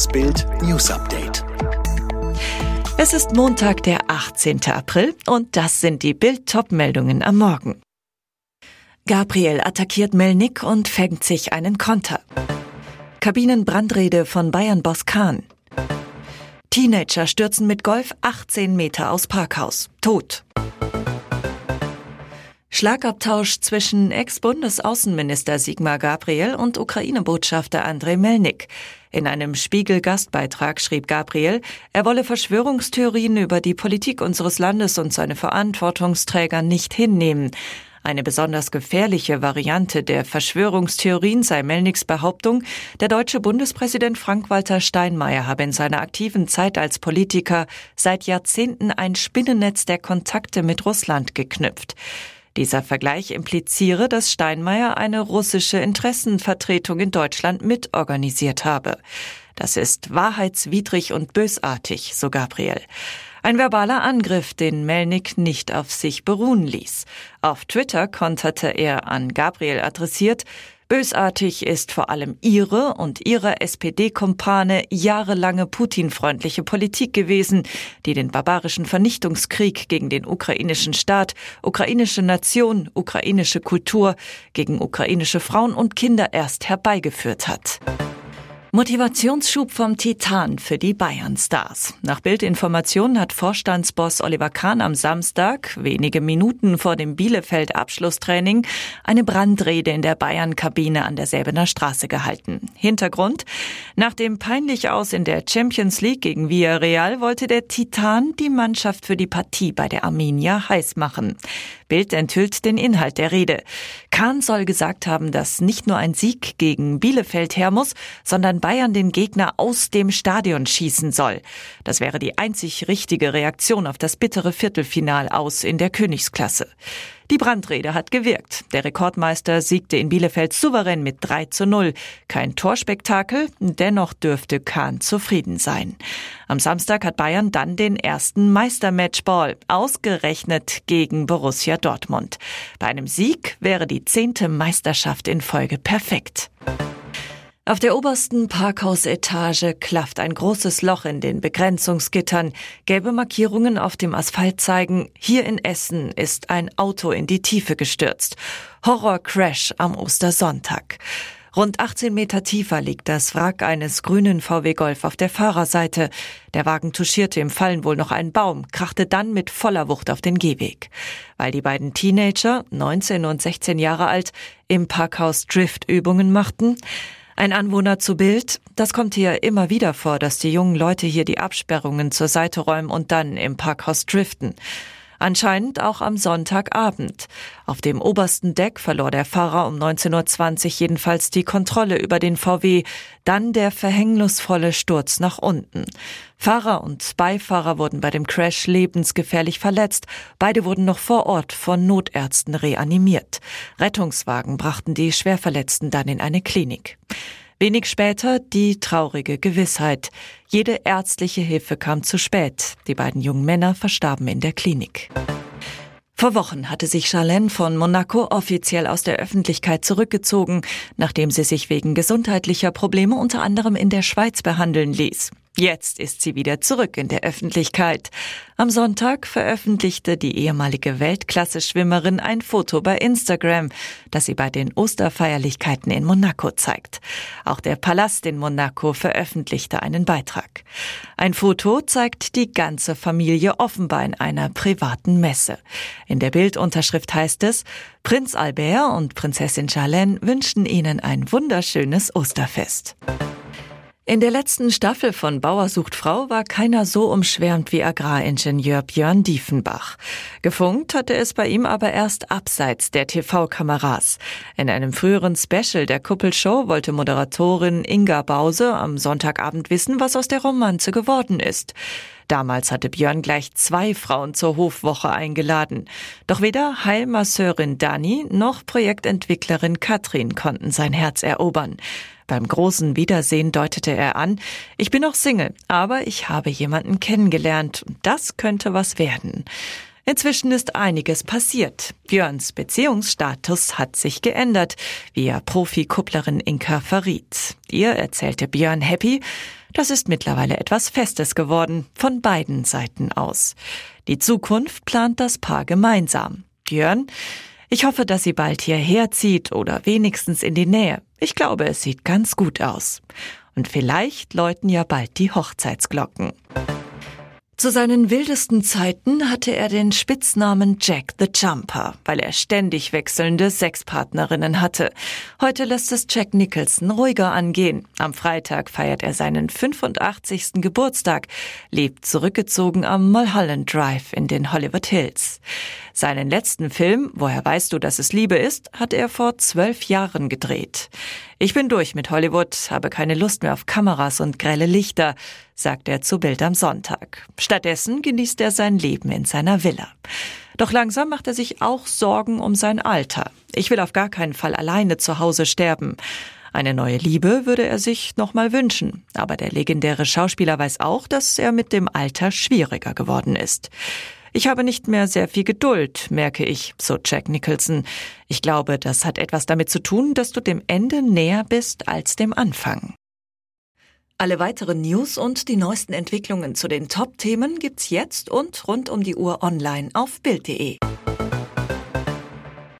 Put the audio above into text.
Das Bild News Update. Es ist Montag, der 18. April und das sind die Bild-Top-Meldungen am Morgen. Gabriel attackiert Melnik und fängt sich einen Konter. Kabinenbrandrede von Bayern-Boss Kahn. Teenager stürzen mit Golf 18 Meter aus Parkhaus. Tot. Schlagabtausch zwischen Ex-Bundesaußenminister Sigmar Gabriel und Ukraine-Botschafter Andrei Melnik. In einem Spiegel-Gastbeitrag schrieb Gabriel, er wolle Verschwörungstheorien über die Politik unseres Landes und seine Verantwortungsträger nicht hinnehmen. Eine besonders gefährliche Variante der Verschwörungstheorien sei Melniks Behauptung, der deutsche Bundespräsident Frank-Walter Steinmeier habe in seiner aktiven Zeit als Politiker seit Jahrzehnten ein Spinnennetz der Kontakte mit Russland geknüpft. Dieser Vergleich impliziere, dass Steinmeier eine russische Interessenvertretung in Deutschland mitorganisiert habe. Das ist wahrheitswidrig und bösartig, so Gabriel. Ein verbaler Angriff, den Melnik nicht auf sich beruhen ließ. Auf Twitter konterte er an Gabriel adressiert, Bösartig ist vor allem ihre und ihrer SPD-Kumpane jahrelange Putin-freundliche Politik gewesen, die den barbarischen Vernichtungskrieg gegen den ukrainischen Staat, ukrainische Nation, ukrainische Kultur, gegen ukrainische Frauen und Kinder erst herbeigeführt hat. Motivationsschub vom Titan für die Bayern-Stars. Nach Bildinformationen hat Vorstandsboss Oliver Kahn am Samstag, wenige Minuten vor dem Bielefeld-Abschlusstraining, eine Brandrede in der Bayern-Kabine an der Säbener Straße gehalten. Hintergrund? Nach dem peinlich aus in der Champions League gegen Villarreal wollte der Titan die Mannschaft für die Partie bei der Arminia heiß machen. Bild enthüllt den Inhalt der Rede. Kahn soll gesagt haben, dass nicht nur ein Sieg gegen Bielefeld her muss, sondern Bayern den Gegner aus dem Stadion schießen soll. Das wäre die einzig richtige Reaktion auf das bittere Viertelfinal aus in der Königsklasse. Die Brandrede hat gewirkt. Der Rekordmeister siegte in Bielefeld souverän mit 3 zu 0. Kein Torspektakel, dennoch dürfte Kahn zufrieden sein. Am Samstag hat Bayern dann den ersten Meistermatchball, ausgerechnet gegen Borussia Dortmund. Bei einem Sieg wäre die zehnte Meisterschaft in Folge perfekt. Auf der obersten Parkhausetage klafft ein großes Loch in den Begrenzungsgittern. Gelbe Markierungen auf dem Asphalt zeigen, hier in Essen ist ein Auto in die Tiefe gestürzt. Horrorcrash am Ostersonntag. Rund 18 Meter tiefer liegt das Wrack eines grünen VW Golf auf der Fahrerseite. Der Wagen touchierte im Fallen wohl noch einen Baum, krachte dann mit voller Wucht auf den Gehweg. Weil die beiden Teenager, 19 und 16 Jahre alt, im Parkhaus Driftübungen machten, ein Anwohner zu Bild, das kommt hier immer wieder vor, dass die jungen Leute hier die Absperrungen zur Seite räumen und dann im Parkhaus driften. Anscheinend auch am Sonntagabend. Auf dem obersten Deck verlor der Fahrer um 19.20 Uhr jedenfalls die Kontrolle über den VW, dann der verhängnisvolle Sturz nach unten. Fahrer und Beifahrer wurden bei dem Crash lebensgefährlich verletzt. Beide wurden noch vor Ort von Notärzten reanimiert. Rettungswagen brachten die Schwerverletzten dann in eine Klinik. Wenig später die traurige Gewissheit. Jede ärztliche Hilfe kam zu spät. Die beiden jungen Männer verstarben in der Klinik. Vor Wochen hatte sich Charlene von Monaco offiziell aus der Öffentlichkeit zurückgezogen, nachdem sie sich wegen gesundheitlicher Probleme unter anderem in der Schweiz behandeln ließ. Jetzt ist sie wieder zurück in der Öffentlichkeit. Am Sonntag veröffentlichte die ehemalige Weltklasse-Schwimmerin ein Foto bei Instagram, das sie bei den Osterfeierlichkeiten in Monaco zeigt. Auch der Palast in Monaco veröffentlichte einen Beitrag. Ein Foto zeigt die ganze Familie offenbar in einer privaten Messe. In der Bildunterschrift heißt es, Prinz Albert und Prinzessin Charlene wünschen Ihnen ein wunderschönes Osterfest. In der letzten Staffel von Bauer sucht Frau war keiner so umschwärmt wie Agraringenieur Björn Diefenbach. Gefunkt hatte es bei ihm aber erst abseits der TV-Kameras. In einem früheren Special der Kuppelshow wollte Moderatorin Inga Bause am Sonntagabend wissen, was aus der Romanze geworden ist. Damals hatte Björn gleich zwei Frauen zur Hofwoche eingeladen. Doch weder Heilmasseurin Dani noch Projektentwicklerin Katrin konnten sein Herz erobern. Beim großen Wiedersehen deutete er an, ich bin noch Single, aber ich habe jemanden kennengelernt und das könnte was werden. Inzwischen ist einiges passiert. Björns Beziehungsstatus hat sich geändert, wie er Profikupplerin Inka verriet. Ihr erzählte Björn Happy, das ist mittlerweile etwas Festes geworden, von beiden Seiten aus. Die Zukunft plant das Paar gemeinsam. Björn, ich hoffe, dass sie bald hierher zieht oder wenigstens in die Nähe. Ich glaube, es sieht ganz gut aus. Und vielleicht läuten ja bald die Hochzeitsglocken. Zu seinen wildesten Zeiten hatte er den Spitznamen Jack the Jumper, weil er ständig wechselnde Sexpartnerinnen hatte. Heute lässt es Jack Nicholson ruhiger angehen. Am Freitag feiert er seinen 85. Geburtstag, lebt zurückgezogen am Mulholland Drive in den Hollywood Hills. Seinen letzten Film, Woher weißt du, dass es Liebe ist, hat er vor zwölf Jahren gedreht. Ich bin durch mit Hollywood, habe keine Lust mehr auf Kameras und grelle Lichter, sagt er zu Bild am Sonntag. Stattdessen genießt er sein Leben in seiner Villa. Doch langsam macht er sich auch Sorgen um sein Alter. Ich will auf gar keinen Fall alleine zu Hause sterben. Eine neue Liebe würde er sich noch mal wünschen. Aber der legendäre Schauspieler weiß auch, dass er mit dem Alter schwieriger geworden ist. Ich habe nicht mehr sehr viel Geduld, merke ich, so Jack Nicholson. Ich glaube, das hat etwas damit zu tun, dass du dem Ende näher bist als dem Anfang. Alle weiteren News und die neuesten Entwicklungen zu den Top-Themen gibt's jetzt und rund um die Uhr online auf Bild.de.